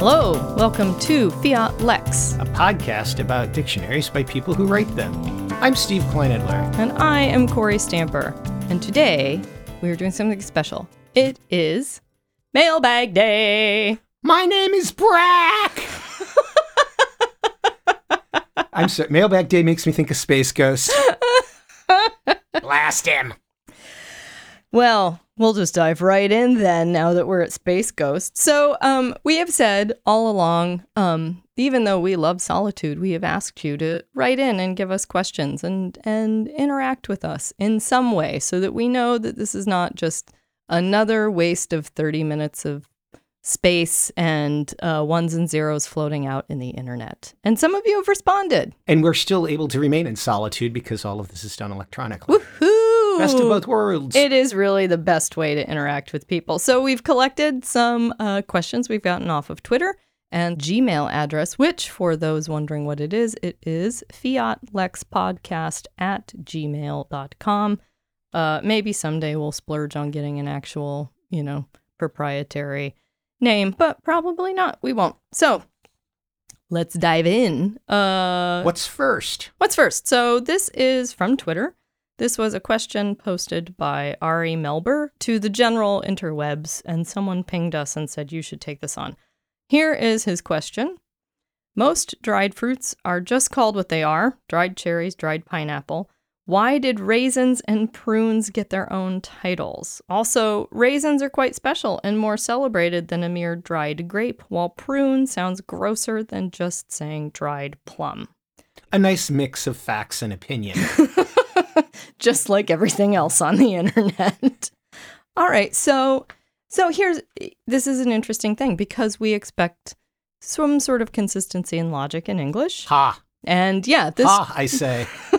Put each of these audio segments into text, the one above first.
Hello, welcome to Fiat Lex, a podcast about dictionaries by people who write them. I'm Steve Kleinedler. and I am Kory Stamper. And today we are doing something special. It is Mailbag Day. My name is Brak. I'm sorry. Mailbag Day makes me think of Space Ghost. Blast him. Well, we'll just dive right in then now that we're at Space Ghost. So, um, we have said all along, um, even though we love solitude, we have asked you to write in and give us questions and and interact with us in some way so that we know that this is not just another waste of 30 minutes of space and uh, ones and zeros floating out in the internet. And some of you have responded. And we're still able to remain in solitude because all of this is done electronically. Woohoo! Best of both worlds. It is really the best way to interact with people. So we've collected some uh, questions we've gotten off of Twitter and Gmail address, which, for those wondering what it is, it is fiatlexpodcast at gmail.com. Uh, maybe someday we'll splurge on getting an actual, you know, proprietary name, but probably not. We won't. So let's dive in. Uh, What's first? What's first? So this is from Twitter. This was a question posted by Ari Melber to the general interwebs, and someone pinged us and said you should take this on. Here is his question. Most dried fruits are just called what they are dried cherries, dried pineapple. Why did raisins and prunes get their own titles? Also, raisins are quite special and more celebrated than a mere dried grape, while prune sounds grosser than just saying dried plum. A nice mix of facts and opinion. just like everything else on the internet. All right, so so here's this is an interesting thing because we expect some sort of consistency in logic in English. ha. And yeah, this Ha, I say.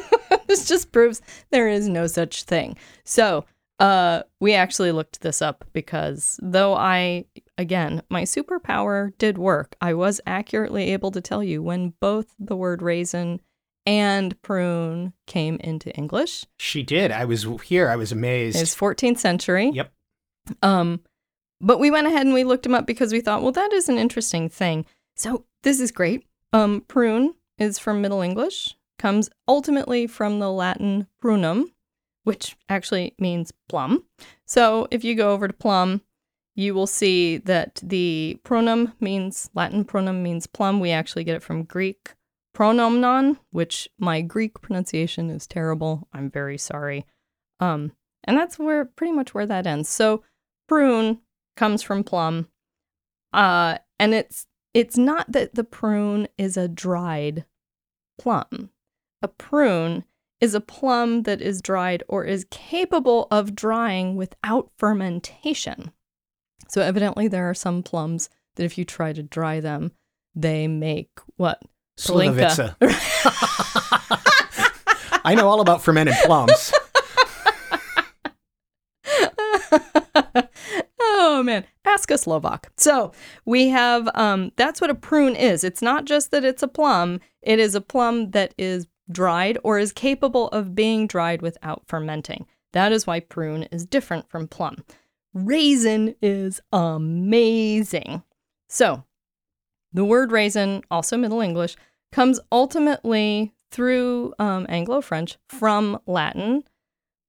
this just proves there is no such thing. So, uh, we actually looked this up because though I, again, my superpower did work, I was accurately able to tell you when both the word raisin and prune came into English. She did. I was here. I was amazed. It's 14th century. Yep. Um, but we went ahead and we looked them up because we thought, well, that is an interesting thing. So this is great. Um, prune is from Middle English, comes ultimately from the Latin prunum, which actually means plum. So if you go over to plum, you will see that the pronum means Latin pronum means plum. We actually get it from Greek pronomnon, which my Greek pronunciation is terrible. I'm very sorry. Um, and that's where pretty much where that ends. So prune comes from plum. Uh, and it's it's not that the prune is a dried plum. A prune is a plum that is dried or is capable of drying without fermentation. So evidently there are some plums that if you try to dry them, they make what? Palinka. I know all about fermented plums. oh man, ask a Slovak. So we have um that's what a prune is. It's not just that it's a plum, it is a plum that is dried or is capable of being dried without fermenting. That is why prune is different from plum. Raisin is amazing. So the word raisin, also Middle English, comes ultimately through um, Anglo French from Latin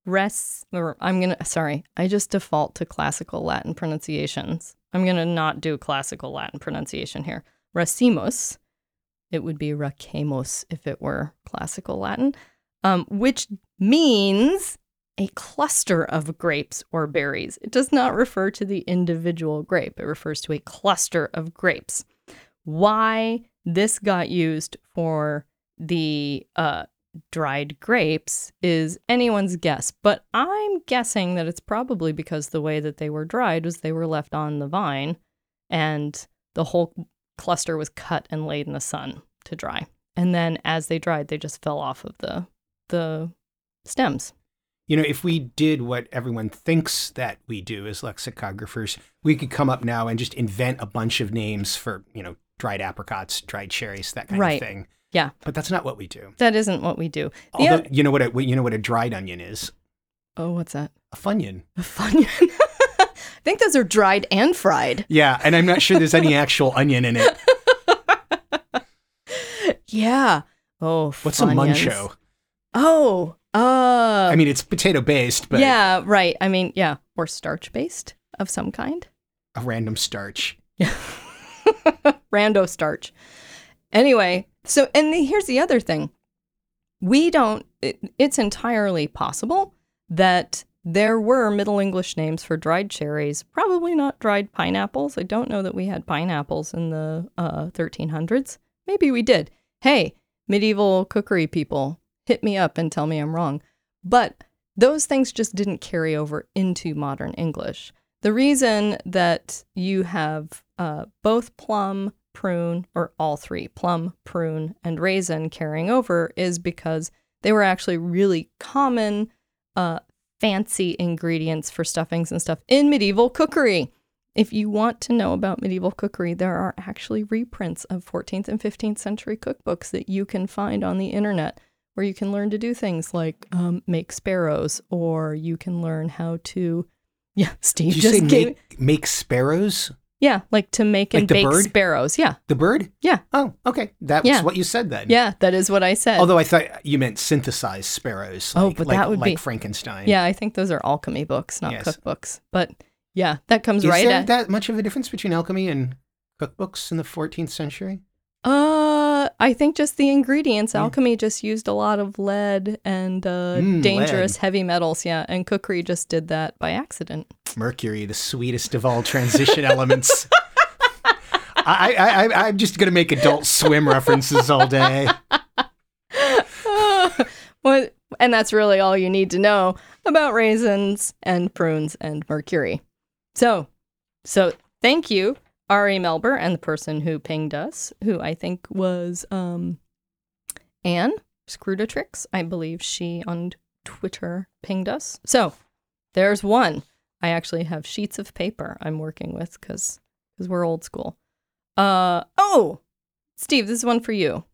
res I'm gonna sorry, I just default to classical Latin pronunciations. I'm gonna not do classical Latin pronunciation here. Racemus, it would be racemus if it were classical Latin, um, which means a cluster of grapes or berries. It does not refer to the individual grape, it refers to a cluster of grapes. Why this got used for the uh, dried grapes is anyone's guess, but I'm guessing that it's probably because the way that they were dried was they were left on the vine and the whole cluster was cut and laid in the sun to dry. And then as they dried, they just fell off of the the stems. You know, if we did what everyone thinks that we do as lexicographers, we could come up now and just invent a bunch of names for, you know, dried apricots, dried cherries, that kind Right. of thing. Yeah. But that's not what we do. That isn't what we do. Although oth- you know what a you know what a dried onion is? oh, what's that? A funyun. A funyun. I think those are dried and fried. Yeah, and I'm not sure there's any actual onion in it. Yeah. Oh, What's a muncho? Oh, uh, I mean, it's potato based, but yeah, right. I mean, yeah, or starch based of some kind. a random starch. Yeah, rando starch. Anyway, so and the, here's the other thing. We don't. It, it's entirely possible that there were Middle English names for dried cherries. Probably not dried pineapples. I don't know that we had pineapples in the uh, 1300s. Maybe we did. Hey, medieval cookery people, hit me up and tell me I'm wrong. But those things just didn't carry over into modern English. The reason that you have uh, both plum, prune, or all three, plum, prune, and raisin carrying over is because they were actually really common, uh, fancy ingredients for stuffings and stuff in medieval cookery. If you want to know about medieval cookery, there are actually reprints of 14th and 15th century cookbooks that you can find on the internet where you can learn to do things like um, make sparrows, or you can learn how to, yeah, Steve Did you just say gave, make, make sparrows? Yeah, like to make Like and the bake bird? sparrows. Yeah, The bird? yeah, Oh, okay. That's Yeah. what you said then. yeah, that is what I said. Although I thought you meant synthesized sparrows. Oh, but like- that would like be- Frankenstein. yeah, I think those are alchemy books, not Yes. cookbooks. But yeah, that comes Is right there at. that much of a difference between alchemy and cookbooks in the 14th century? Uh, I think just the ingredients. Yeah. Alchemy just used a lot of lead and uh, Mm, dangerous lead. heavy metals. Yeah, and cookery just did that by accident. Mercury, the sweetest of all transition elements. I, I, I, I'm just going to make adult swim references all day. what? And that's really all you need to know about raisins and prunes and mercury. So, so thank you, Ari Melber, and the person who pinged us, who I think was um, Anne Scrudatrix. I believe she on Twitter pinged us. So there's one. I actually have sheets of paper I'm working with because because we're old school. Uh oh, Steve, this is one for you.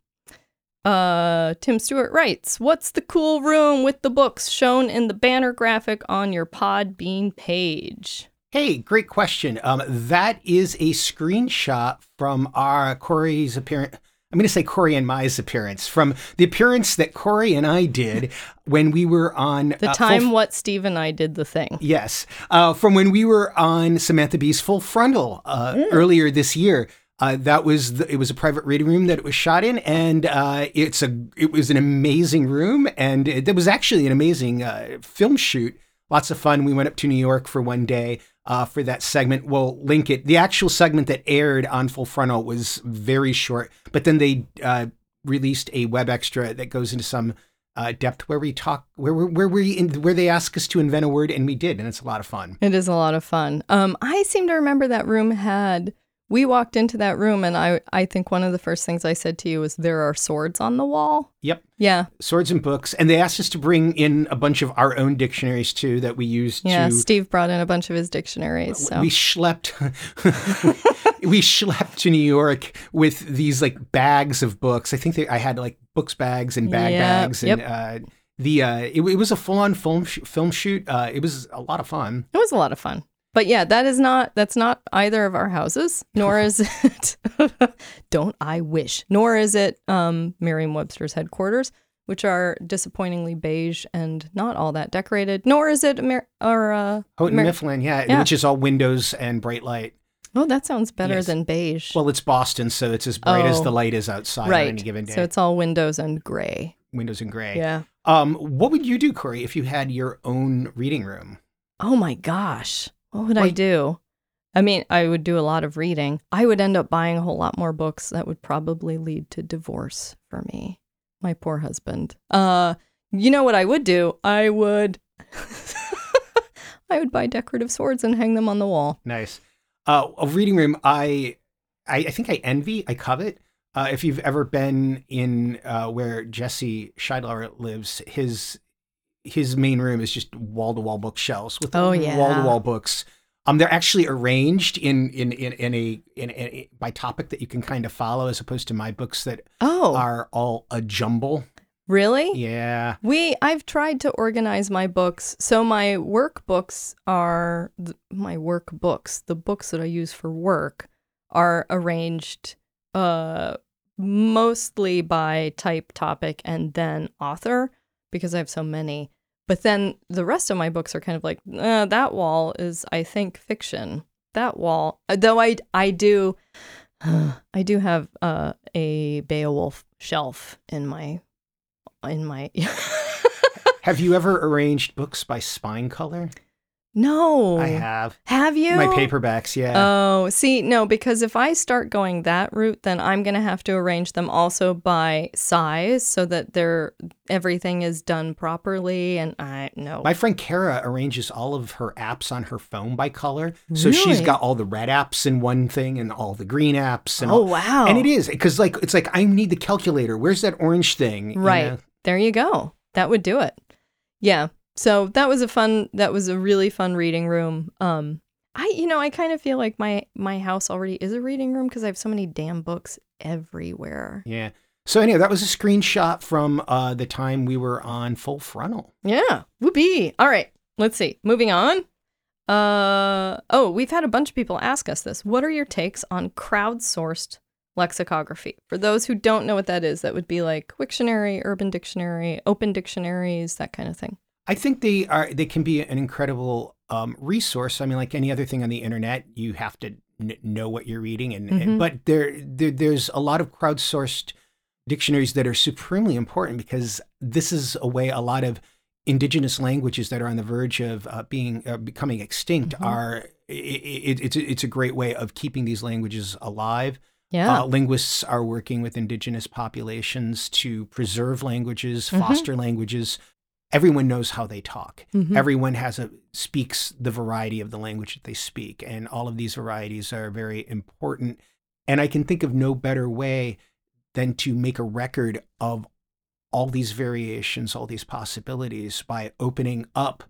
Uh, Tim Stewart writes, "What's the cool room with the books shown in the banner graphic on your Podbean page?" Hey, great question. Um, that is a screenshot from our Kory's appearance. I'm going to say Kory and Mai's appearance from the appearance that Kory and I did when we were on The uh, time what Steve and I did the thing. Yes, uh, from when we were on Samantha Bee's Full Frontal uh, earlier this year. Uh, that was the, it was a private reading room that it was shot in, and uh, it's a it was an amazing room, and it, it was actually an amazing uh, film shoot. Lots of fun. We went up to New York for one day uh, for that segment. We'll link it. The actual segment that aired on Full Frontal was very short, but then they uh, released a web extra that goes into some uh, depth where we talk where where we in, where they ask us to invent a word and we did and it's a lot of fun. It is a lot of fun. Um, I seem to remember that room had. We walked into that room, and I I think one of the first things I said to you was, "There are swords on the wall." Yep, Yeah, swords and books, and they asked us to bring in a bunch of our own dictionaries too that we used yeah. to. Steve brought in a bunch of his dictionaries. So We schlepped, we schlepped to New York with these like bags of books. I think they, I had like books bags and bag Yep, bags, and yep. uh, the uh, it, it was a full on film sh- film shoot. Uh, it was a lot of fun. It was a lot of fun. But yeah, that is not that's not either of our houses, nor is it don't I wish, nor is it um Merriam-Webster's headquarters, which are disappointingly beige and not all that decorated, nor is it Amer- or uh Houghton Mer- Mifflin, yeah, Yeah. which is all windows and bright light. Oh, that sounds better Yes. than beige. Well, it's Boston, so it's as bright as Oh. the light is outside on any given day. So it's all windows and gray. windows and gray. Yeah. Um, what would you do, Kory, if you had your own reading room? Oh my gosh. What would I do? I mean, I would do a lot of reading. I would end up buying a whole lot more books that would probably lead to divorce for me. My poor husband. Uh, you know what I would do? I would I would buy decorative swords and hang them on the wall. Nice. Uh, a reading room. I, I, I think I envy. I covet. Uh, if you've ever been in uh, where Jesse Sheidlower lives, his his main room is just wall to wall bookshelves with Oh, yeah. wall to wall books Um, they're actually arranged in in in, in, a, in a by topic that you can kind of follow, as opposed to my books that Oh, are all a jumble. really? Yeah. We I've tried to organize my books. So my workbooks are th- my workbooks, the books that I use for work are arranged uh mostly by type, topic and then author because I have so many. But then the rest of my books are kind of like uh, that wall is I think fiction. That wall uh, though I I do I do have uh, a Beowulf shelf in my in my Have you ever arranged books by spine color? No. I have. Have you? My paperbacks, yeah. Oh, see, no, because if I start going that route, then I'm going to have to arrange them also by size so that they're everything is done properly and I no. My friend Kara arranges all of her apps on her phone by color. So she's got all the red apps in one thing and all the green apps and oh, all, wow. And it is because like it's like I need the calculator. Where's that orange thing? You Right. know? There you go. That would do it. Yeah. So that was a fun that was a really fun reading room. Um I you know, I kind of feel like my my house already is a reading room because I have so many damn books everywhere. Yeah. So anyway, that was a screenshot from uh, the time we were on Full Frontal. Yeah. Whoopee. All right. Let's see. Moving on. Uh oh, we've had a bunch of people ask us this. What are your takes on crowdsourced lexicography? For those who don't know what that is, that would be like Wiktionary, Urban Dictionary, Open Dictionaries, that kind of thing. I think they are they can be an incredible um, resource. I mean, like any other thing on the internet, you have to n- know what you're reading, and, and- Mhm. but there, there there's a lot of crowdsourced dictionaries that are supremely important because this is a way a lot of indigenous languages that are on the verge of uh, being uh, becoming extinct Mhm. are. i it, it's a, it's a great way of keeping these languages alive. Yeah. Uh, linguists are working with indigenous populations to preserve languages, Mhm. foster languages. Everyone knows how they talk. Mhm. Everyone has a speaks the variety of the language that they speak, and all of these varieties are very important. And I can think of no better way than to make a record of all these variations, all these possibilities by opening up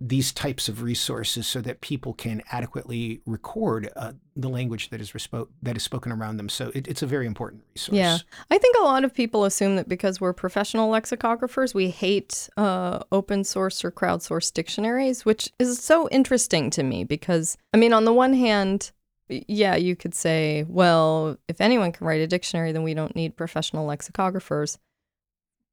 these types of resources so that people can adequately record uh, the language that is respo- that is spoken around them. So it, it's a very important resource. Yeah. I think a lot of people assume that because we're professional lexicographers, we hate uh, open source or crowdsourced dictionaries, which is so interesting to me because, I mean, on the one hand, yeah, you could say, well, if anyone can write a dictionary, then we don't need professional lexicographers.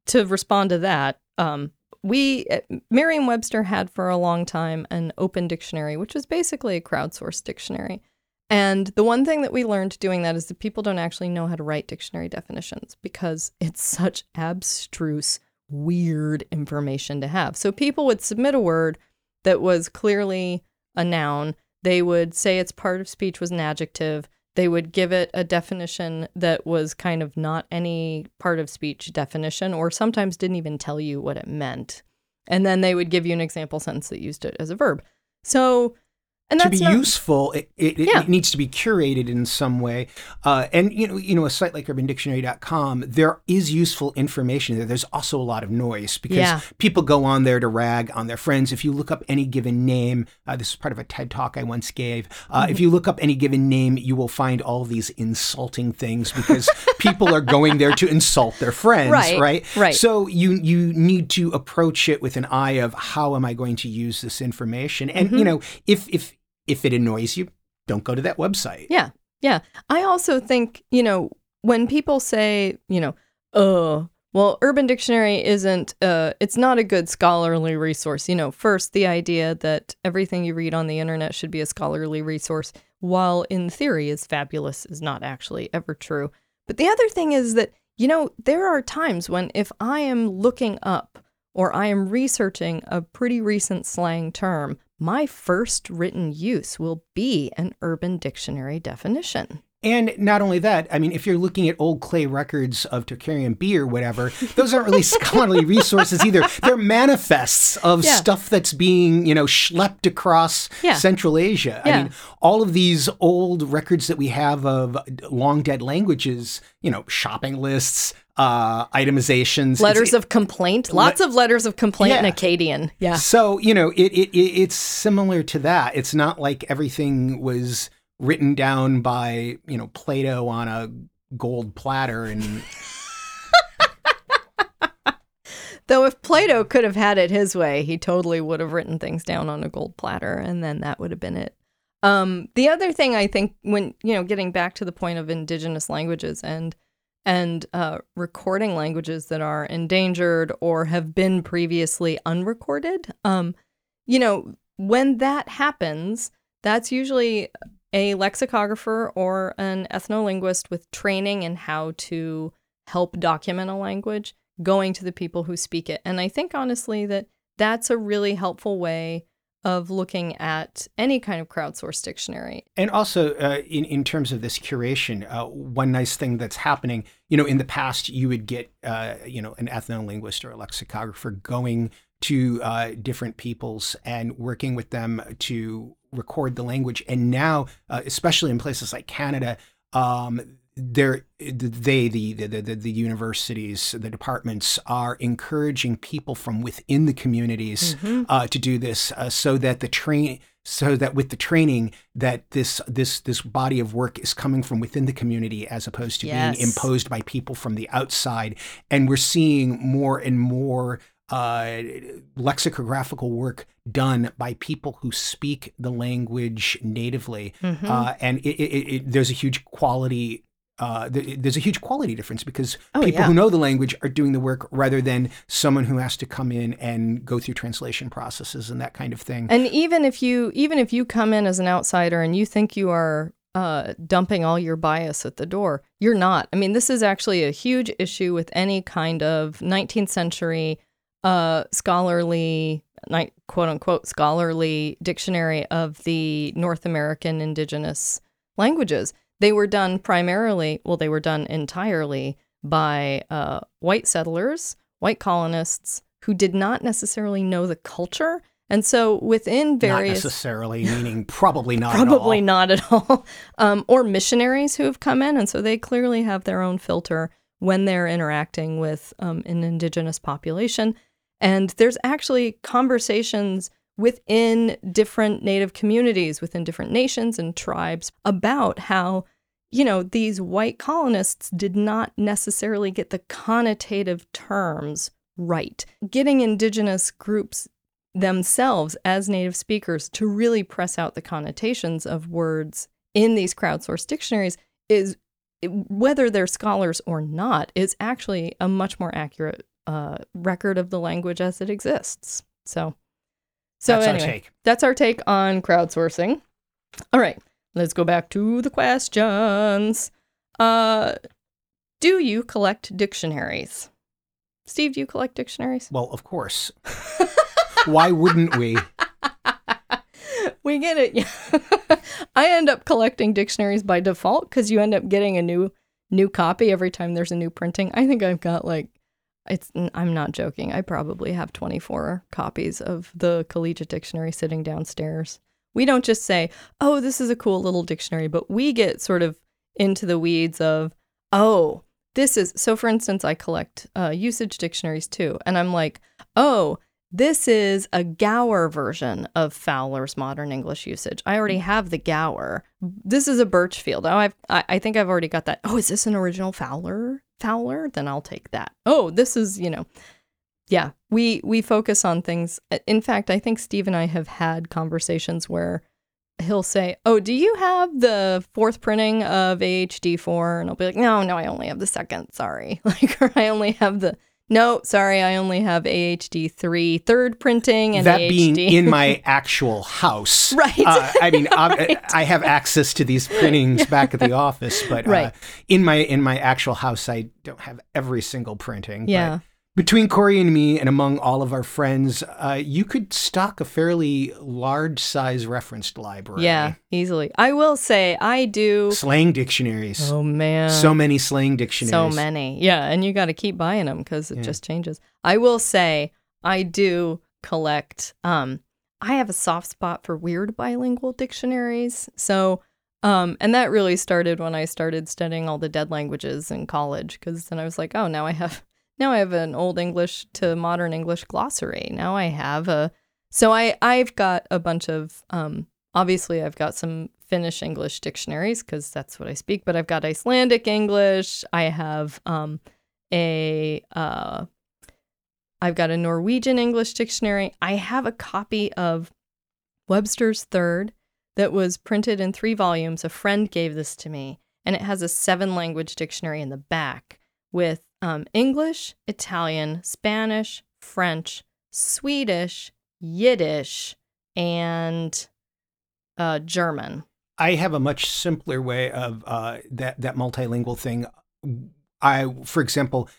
To respond to that, um, we, uh, Merriam Webster had for a long time an open dictionary, which was basically a crowdsourced dictionary. And the one thing that we learned doing that is that people don't actually know how to write dictionary definitions because it's such abstruse, weird information to have. So people would submit a word that was clearly a noun. They would say its part of speech was an adjective. They would give it a definition that was kind of not any part of speech definition, or sometimes didn't even tell you what it meant. And then they would give you an example sentence that used it as a verb. So, and to be not, useful, it, it, Yeah. it needs to be curated in some way. Uh, and you know, you know, a site like UrbanDictionary.com, there is useful information there. There's also a lot of noise because Yeah. people go on there to rag on their friends. If you look up any given name, uh, this is part of a TED talk I once gave. Uh, Mm-hmm. If you look up any given name, you will find all these insulting things because people are going there to insult their friends, Right, right? right. So you you need to approach it with an eye of how am I going to use this information, and Mm-hmm. you know, if if if it annoys you, don't go to that website. Yeah. Yeah. I also think, you know, when people say, you know, oh, well, Urban Dictionary isn't, uh, it's not a good scholarly resource. You know, first, the idea that everything you read on the internet should be a scholarly resource, while in theory is fabulous, is not actually ever true. But the other thing is that, you know, there are times when if I am looking up or I am researching a pretty recent slang term, my first written use will be an Urban Dictionary definition. And not only that, I mean, if you're looking at old clay records of Tocharian B or whatever, those aren't really scholarly resources either. They're manifests of Yeah. stuff that's being, you know, schlepped across Yeah. Central Asia. Yeah. I mean, all of these old records that we have of long dead languages, you know, shopping lists, uh, itemizations, Letters it's- of complaint. Lots of letters of complaint in Akkadian. Yeah. so you know, it, it it it's similar to that. It's not like everything was written down by you know Plato on a gold platter and Though if Plato could have had it his way, he totally would have written things down on a gold platter and then that would have been it. Um, the other thing I think when, you know, getting back to the point of indigenous languages and and uh, recording languages that are endangered or have been previously unrecorded, um, you know, when that happens, that's usually a lexicographer or an ethnolinguist with training in how to help document a language going to the people who speak it. And I think honestly that that's a really helpful way of looking at any kind of crowdsourced dictionary. And also, uh, in in terms of this curation, uh, one nice thing that's happening, you know, in the past, you would get, uh, you know, an ethnolinguist or a lexicographer going to uh, different peoples and working with them to record the language. And now, uh, especially in places like Canada, um, they're they the, the the the universities the departments are encouraging people from within the communities uh, to do this uh, so that the train so that with the training that this this this body of work is coming from within the community as opposed to Yes. being imposed by people from the outside and we're seeing more and more uh, lexicographical work done by people who speak the language natively Mm-hmm. uh, and it, it, it, there's a huge quality uh, th- there's a huge quality difference because Oh, people yeah. who know the language are doing the work rather than someone who has to come in and go through translation processes and that kind of thing. And even if you even if you come in as an outsider and you think you are uh, dumping all your bias at the door, you're not. I mean, this is actually a huge issue with any kind of 19th century uh, scholarly, quote unquote, scholarly dictionary of the North American indigenous languages. They were done primarily, well, they were done entirely by uh, white settlers, white colonists who did not necessarily know the culture. And so within various. Not necessarily, meaning probably not. at probably all. not at all um, or missionaries who have come in and so they clearly have their own filter when they're interacting with um, an indigenous population and there's actually conversations within different native communities within different nations and tribes about how you know these white colonists did not necessarily get the connotative terms right. Getting indigenous groups themselves as native speakers to really press out the connotations of words in these crowdsourced dictionaries is whether they're scholars or not is actually a much more accurate uh, record of the language as it exists so so That's our anyway take. that's our take on crowdsourcing all right let's go back to the questions uh do you collect dictionaries steve do you collect dictionaries Well, of course. Why wouldn't we? we get it. Yeah. I end up collecting dictionaries by default because you end up getting a new new copy every time there's a new printing. I think I've got like it's I'm not joking. I probably have 24 copies of the collegiate dictionary sitting downstairs. We don't just say, "Oh, this is a cool little dictionary," but we get sort of into the weeds of, "Oh, this is so for instance, I collect uh, usage dictionaries too, and I'm like, "Oh, this is a Gower version of Fowler's modern English usage. I already have the Gower. This is a Burchfield. Oh, I've, I, I think I've already got that. Oh, is this an original Fowler? Fowler? Then I'll take that. Oh, this is, you know, yeah. We we focus on things. In fact, I think Steve and I have had conversations where he'll say, "Oh, do you have the fourth printing of AHD four? And I'll be like, "No, no, I only have the second. Sorry, like, or I only have the." No, sorry, I only have AHD three third printing and that AHD. being in my actual house. Right. Uh, I mean, I, I have access to these printings back at the office, but uh, in my in my actual house, I don't have every single printing. but Yeah. Between Kory and me, and among all of our friends, uh, you could stock a fairly large size referenced library. Yeah, easily. I will say I do. Slang dictionaries. Oh man, so many slang dictionaries. so many. Yeah, and you got to keep buying them because it Yeah. just changes. I will say I do collect. Um, I have a soft spot for weird bilingual dictionaries. So, um, and that really started when I started studying all the dead languages in college. Because then I was like, oh, now I have now I have an old English to modern English glossary. Now I have a. So I I've got a bunch of um. Obviously, I've got some Finnish English dictionaries because that's what I speak. But I've got Icelandic English. I have um a uh I've got a Norwegian English dictionary. I have a copy of Webster's Third that was printed in three volumes. A friend gave this to me, and it has a seven language dictionary in the back with um, English, Italian, Spanish, French, Swedish, Yiddish, and uh, German. I have a much simpler way of uh, that that multilingual thing. I, for example,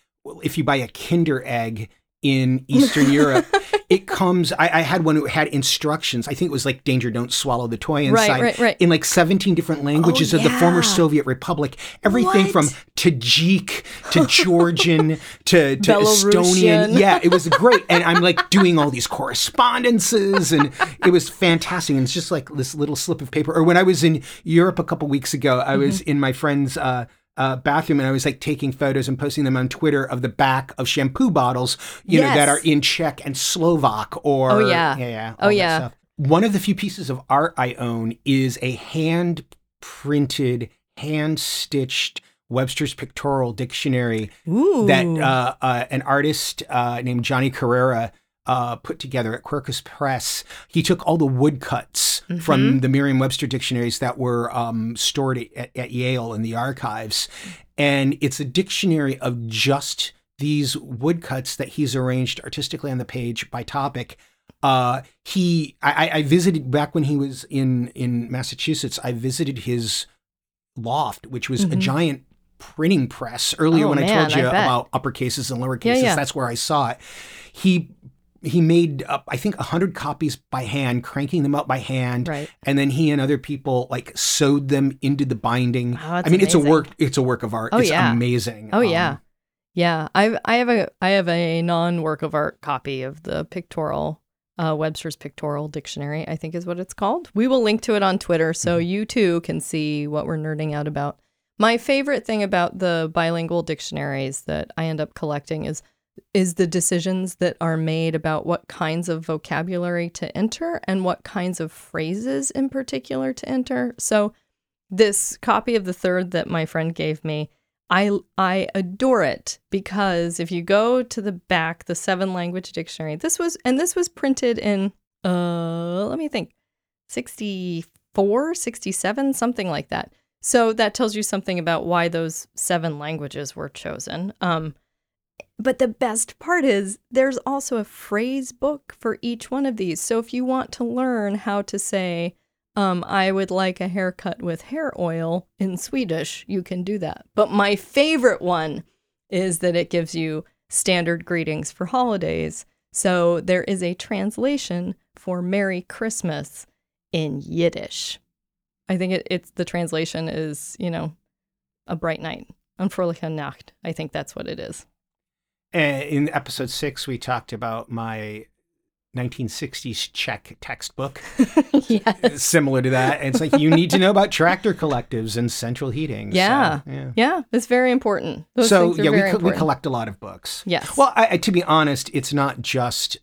if you buy a Kinder Egg in Eastern Europe, it comes. I, I had one who had instructions. I think it was like "Danger, don't swallow the toy inside." Right, right, right. In like seventeen different languages of the former. Soviet Republic, everything What? from Tajik to Georgian to, to Estonian. Yeah, it was great. And I'm like doing all these correspondences, and it was fantastic. And it's just like this little slip of paper. Or when I was in Europe a couple weeks ago, I was Mm-hmm. in my friend's. Uh, uh, bathroom and I was like taking photos and posting them on Twitter of the back of shampoo bottles, you know, that are in Czech and Slovak or Oh, yeah. yeah, yeah Oh, yeah. stuff. One of the few pieces of art I own is a hand printed, hand stitched Webster's Pictorial Dictionary Ooh. that uh, uh, an artist uh, named Johnny Carrera uh, put together at Quercus Press. He took all the woodcuts Mm-hmm. from the Merriam-Webster dictionaries that were um, stored at, at Yale in the archives, and it's a dictionary of just these woodcuts that he's arranged artistically on the page by topic. Uh, he, I, I- visited back when he was in in Massachusetts. I visited his loft, which was a giant printing press. Earlier, Mm-hmm. Oh, when I told you I about uppercases and lowercases, yeah. that's where I saw it. He he made up, I think, hundred copies by hand, cranking them out by hand, Right. and then he and other people like sewed them into the binding. Wow, that's I mean, it's a work. It's a work of art. Oh, it's yeah. amazing. Oh Um, yeah, yeah. I I have a I have a non work of art copy of the pictorial uh, Webster's Pictorial Dictionary. I think is what it's called. We will link to it on Twitter so Mm-hmm. you too can see what we're nerding out about. My favorite thing about the bilingual dictionaries that I end up collecting is is the decisions that are made about what kinds of vocabulary to enter and what kinds of phrases in particular to enter. So this copy of the third that my friend gave me I I adore it because if you go to the back, the seven language dictionary, this was and this was printed in uh let me think 64, 67, something like that. So that tells you something about why those seven languages were chosen. Um but the best part is there's also a phrase book for each one of these. So if you want to learn how to say um, I would like a haircut with hair oil in Swedish, you can do that. But my favorite one is that it gives you standard greetings for holidays. So there is a translation for Merry Christmas in Yiddish. I think it, it's the translation is, you know, a bright night, fröhliche Nacht. I think that's what it is. In episode six, we talked about my 1960s Czech textbook, yes. similar to that. And it's like you need to know about tractor collectives and central heating. So, Yeah. yeah. Yeah, it's very important. Those so yeah, we, co- we collect a lot of books. Yes. Well, I, I, to be honest, it's not just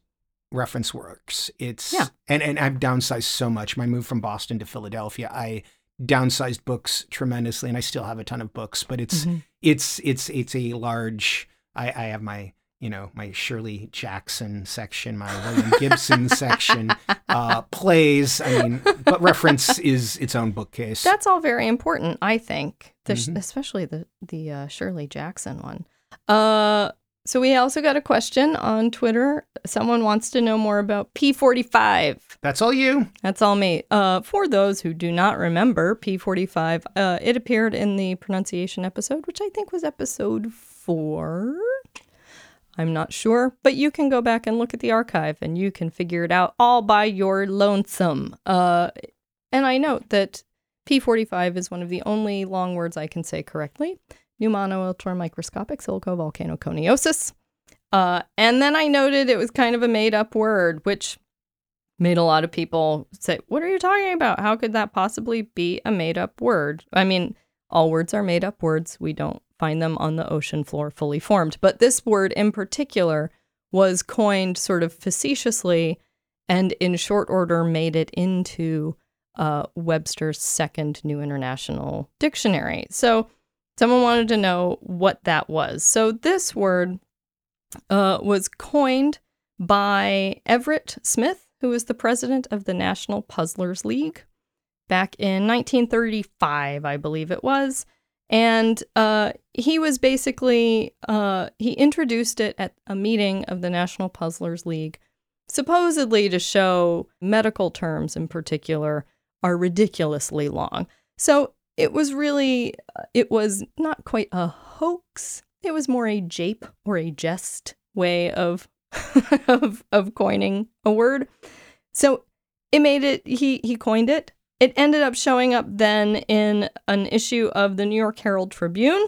reference works. It's Yeah. and and I've downsized so much. My move from Boston to Philadelphia, I downsized books tremendously, and I still have a ton of books. But it's Mhm. it's it's it's a large. I, I have my you know my Shirley Jackson section, my William Gibson section, uh, plays. I mean, but reference is its own bookcase. That's all very important, I think, the, Mhm. especially the the uh, Shirley Jackson one. Uh, so we also got a question on Twitter. Someone wants to know more about P45. That's all you. That's all me. Uh, for those who do not remember, P45, uh, it appeared in the pronunciation episode, which I think was episode four. I'm not sure, but you can go back and look at the archive and you can figure it out all by your lonesome. Uh, and I note that P45 is one of the only long words I can say correctly. Pneumono ultramicroscopic silicovolcanoconiosis. Uh, and then I noted it was kind of a made up word, which made a lot of people say, What are you talking about? How could that possibly be a made up word? I mean, all words are made up words. We don't find them on the ocean floor fully formed. But this word in particular was coined sort of facetiously and in short order made it into uh, Webster's second New International Dictionary. So someone wanted to know what that was. So this word uh, was coined by Everett Smith, who was the president of the National Puzzlers League back in 1935, I believe it was. And uh, he was basically, uh, he introduced it at a meeting of the National Puzzlers League, supposedly to show medical terms in particular are ridiculously long. So it was really, it was not quite a hoax. It was more a jape or a jest way of, of, of coining a word. So it made it, he, he coined it it ended up showing up then in an issue of the New York Herald Tribune,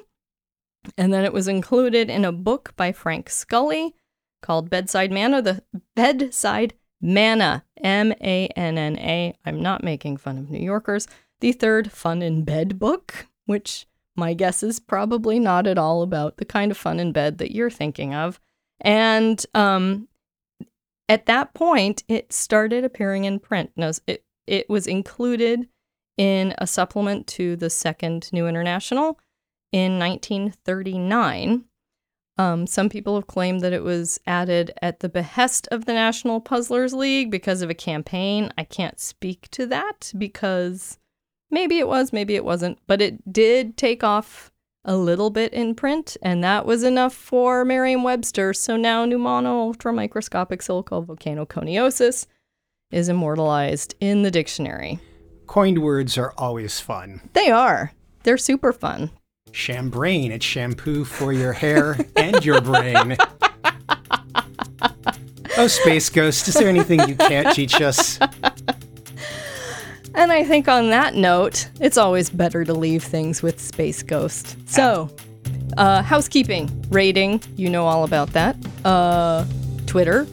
and then it was included in a book by Frank Scully called Bedside Manna, the Bedside Manna, M A N N A. I'm not making fun of New Yorkers. The third Fun in Bed book, which my guess is probably not at all about the kind of fun in bed that you're thinking of. And um, at that point, it started appearing in print. Now, it it was included in a supplement to the Second New International in 1939. Um, some people have claimed that it was added at the behest of the National Puzzlers League because of a campaign. I can't speak to that because maybe it was, maybe it wasn't, but it did take off a little bit in print, and that was enough for Merriam Webster. So now pneumono ultramicroscopic silicovolcanoconiosis is immortalized in the dictionary. Coined words are always fun. They are. They're super fun. Chambrain, it's shampoo for your hair and your brain. oh, Space Ghost, is there anything you can't teach us? And I think on that note, it's always better to leave things with Space Ghost. So, uh, housekeeping, rating, you know all about that. Uh, Twitter,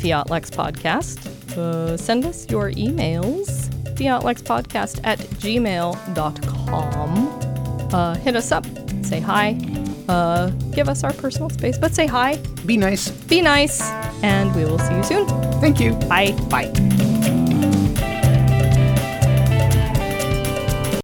Fiat Lex Podcast. Uh, send us your emails, fiatlexpodcast at gmail.com. Uh, hit us up, say hi, uh, give us our personal space, but say hi, Be nice. be nice, and we will see you soon. Thank you. Bye. Bye.